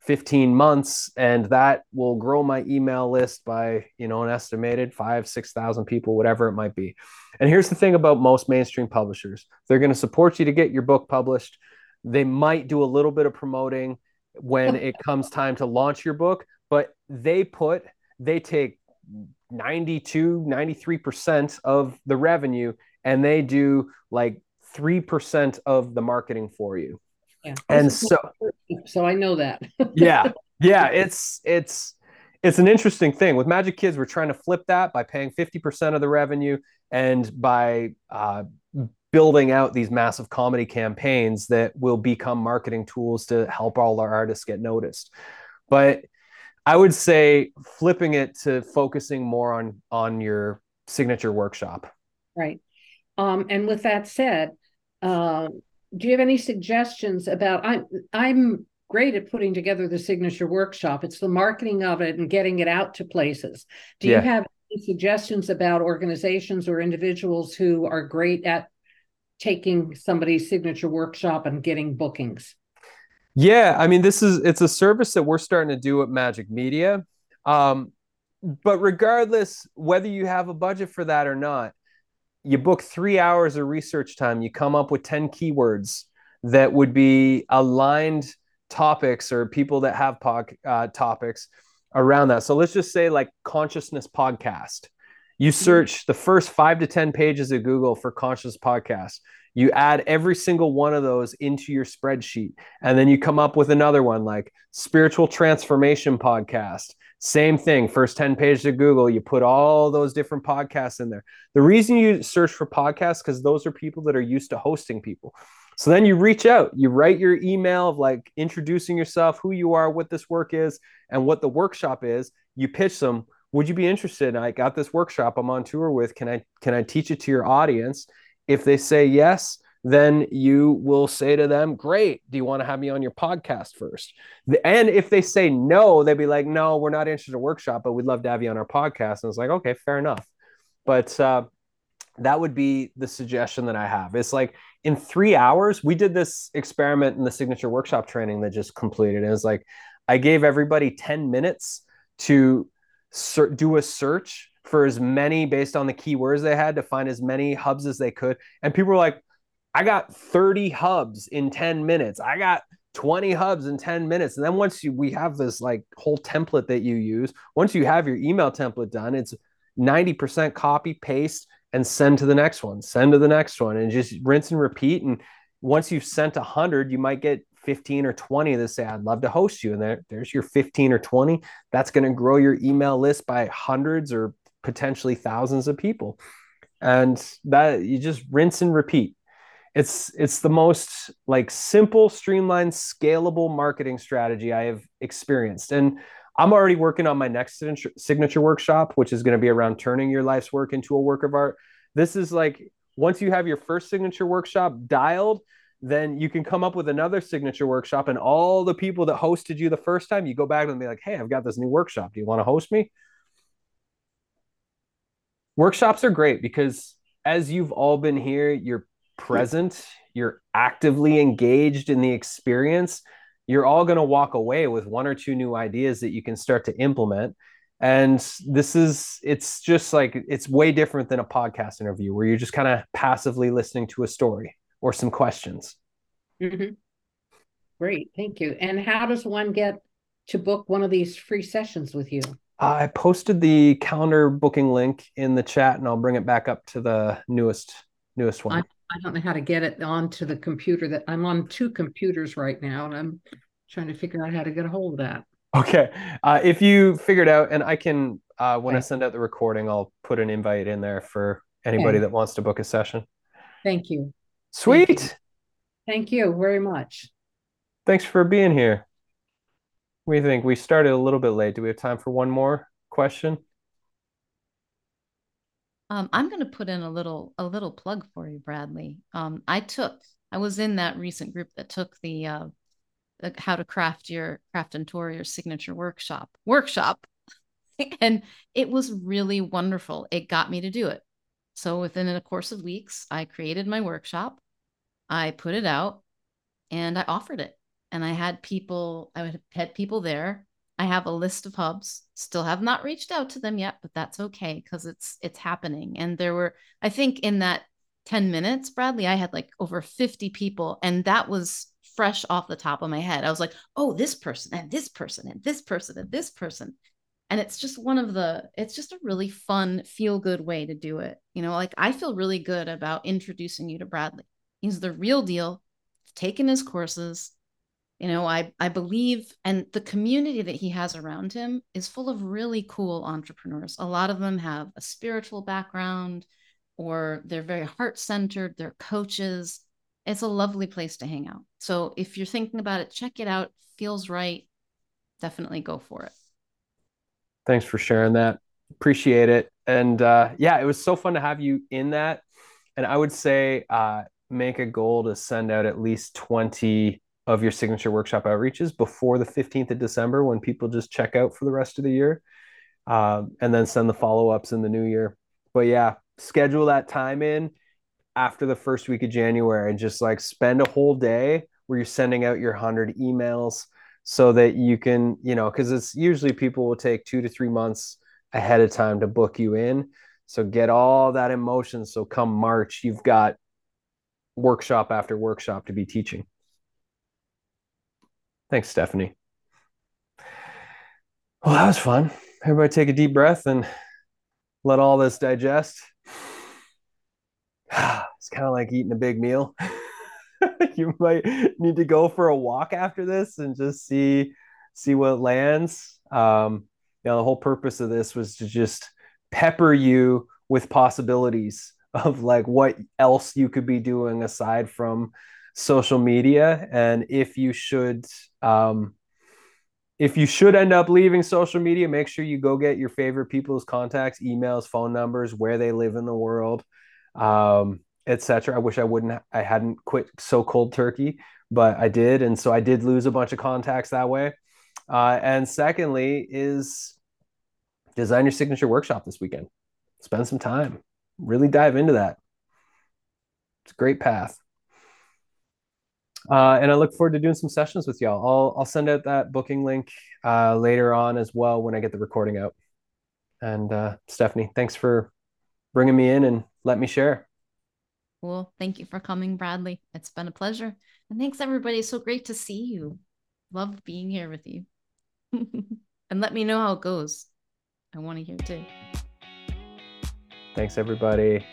15 months and that will grow my email list by you know an estimated five six thousand people whatever it might be. And here's the thing about most mainstream publishers. They're going to support you to get your book published. They might do a little bit of promoting when it comes time to launch your book but they put they take 92, 93% of the revenue, and they do like 3% of the marketing for you. Yeah. And so so I know that. yeah. Yeah, it's it's it's an interesting thing with Majik Kids. We're trying to flip that by paying 50% of the revenue and by uh, building out these massive comedy campaigns that will become marketing tools to help all our artists get noticed. But I would say flipping it to focusing more on on your signature workshop. Right. Um, and with that said, uh, do you have any suggestions about? I'm I'm great at putting together the signature workshop. It's the marketing of it and getting it out to places. Do yeah. you have any suggestions about organizations or individuals who are great at taking somebody's signature workshop and getting bookings? Yeah, I mean, this is it's a service that we're starting to do at Majik Media. Um, but regardless whether you have a budget for that or not, you book three hours of research time. You come up with ten keywords that would be aligned topics or people that have pod, uh, topics around that. So let's just say like consciousness podcast. You mm-hmm. search the first five to ten pages of Google for conscious podcast you add every single one of those into your spreadsheet and then you come up with another one like spiritual transformation podcast. Same thing first 10 pages of google you put all those different podcasts in there. The reason you search for podcasts because those are people that are used to hosting people. So then you reach out you write your email of like introducing yourself who you are what this work is and what the workshop is. You pitch them would you be interested? I got this workshop i'm on tour with. Can i can i teach it to your audience if they say yes, then you will say to them, Great. Do you want to have me on your podcast first? And if they say no, they'd be like, No, we're not interested in a workshop, but we'd love to have you on our podcast. And it's like, Okay, fair enough. But uh, that would be the suggestion that I have. It's like in three hours, we did this experiment in the signature workshop training that just completed. It was like, I gave everybody 10 minutes to ser- do a search for as many based on the keywords they had to find as many hubs as they could. And people were like, I got 30 hubs in 10 minutes. I got 20 hubs in 10 minutes. And then once you we have this like whole template that you use, once you have your email template done, it's 90% copy, paste, and send to the next one, send to the next one, and just rinse and repeat. And once you've sent 100, you might get 15 or 20 that say, I'd love to host you. And there, there's your 15 or 20. That's going to grow your email list by hundreds or potentially thousands of people. And that you just rinse and repeat. It's it's the most like simple streamlined scalable marketing strategy i have experienced. And i'm already working on my next signature workshop which is going to be around turning your life's work into a work of art. This is like once you have your first signature workshop dialed then you can come up with another signature workshop and all the people that hosted you the first time you go back and be like hey i've got this new workshop. Do you want to host me workshops are great because as you've all been here, you're present, you're actively engaged in the experience. You're all going to walk away with one or two new ideas that you can start to implement. And this is, it's just like, it's way different than a podcast interview where you're just kind of passively listening to a story or some questions. Mm-hmm. Great. Thank you. And how does one get to book one of these free sessions with you? I posted the calendar booking link in the chat and I'll bring it back up to the newest newest one. I, I don't know how to get it onto the computer that I'm on two computers right now and I'm trying to figure out how to get a hold of that. Okay. Uh, if you figured out, and I can, uh, when I send out the recording, I'll put an invite in there for anybody okay. that wants to book a session. Thank you. Sweet. Thank you. Thank you very much. Thanks for being here. We think we started a little bit late. Do we have time for one more question? Um, I'm going to put in a little a little plug for you, Bradley. Um, I took I was in that recent group that took the, uh, the how to craft your craft and tour your signature workshop workshop, and it was really wonderful. It got me to do it. So within a course of weeks, I created my workshop, I put it out, and I offered it and I had people, I would had people there. I have a list of hubs. Still have not reached out to them yet, but that's okay because it's it's happening. And there were, I think, in that 10 minutes, Bradley, I had like over 50 people, and that was fresh off the top of my head. I was like, oh, this person and this person and this person and this person. And it's just one of the, it's just a really fun, feel good way to do it. You know, like I feel really good about introducing you to Bradley. He's the real deal. taken his courses you know i i believe and the community that he has around him is full of really cool entrepreneurs. A lot of them have a spiritual background or they're very heart centered they're coaches. It's a lovely place to hang out. So if you're thinking about it check it out. Feels right. Definitely go for it. Thanks for sharing that. Appreciate it. And uh, yeah it was so fun to have you in that. And i would say uh, make a goal to send out at least 20 of your signature workshop outreaches before the 15th of December when people just check out for the rest of the year. Um, and then send the follow ups in the new year. But yeah, schedule that time in after the first week of January and just like spend a whole day where you're sending out your 100 emails so that you can, you know, because it's usually people will take two to three months ahead of time to book you in. So get all that emotion. So come March, you've got workshop after workshop to be teaching. Thanks, Stephanie. Well, that was fun. Everybody take a deep breath and let all this digest. It's kind of like eating a big meal. you might need to go for a walk after this and just see see what lands. Um, you know, the whole purpose of this was to just pepper you with possibilities of like what else you could be doing aside from social media and if you should um, if you should end up leaving social media make sure you go get your favorite people's contacts emails phone numbers where they live in the world um, etc i wish i wouldn't i hadn't quit so cold turkey but i did and so i did lose a bunch of contacts that way. Uh, and secondly is design your signature workshop this weekend. Spend some time. Really dive into that. It's a great path uh, and I look forward to doing some sessions with y'all. I'll I'll send out that booking link uh, later on as well when I get the recording out. And uh, Stephanie, thanks for bringing me in and let me share. Well, thank you for coming, Bradley. It's been a pleasure, and thanks everybody. So great to see you. Love being here with you. and let me know how it goes. I want to hear too. Thanks, everybody.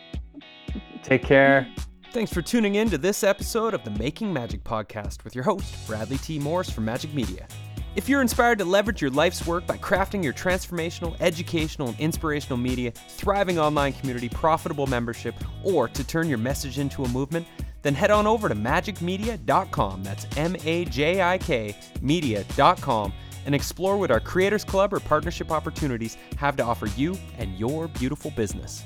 Take care. Thanks for tuning in to this episode of the Making Magic podcast with your host, Bradley T. Morris from Majik Media. If you're inspired to leverage your life's work by crafting your transformational, educational, and inspirational media, thriving online community, profitable membership, or to turn your message into a movement, then head on over to majikmedia.com. That's M A J I K media.com and explore what our Creators Club or partnership opportunities have to offer you and your beautiful business.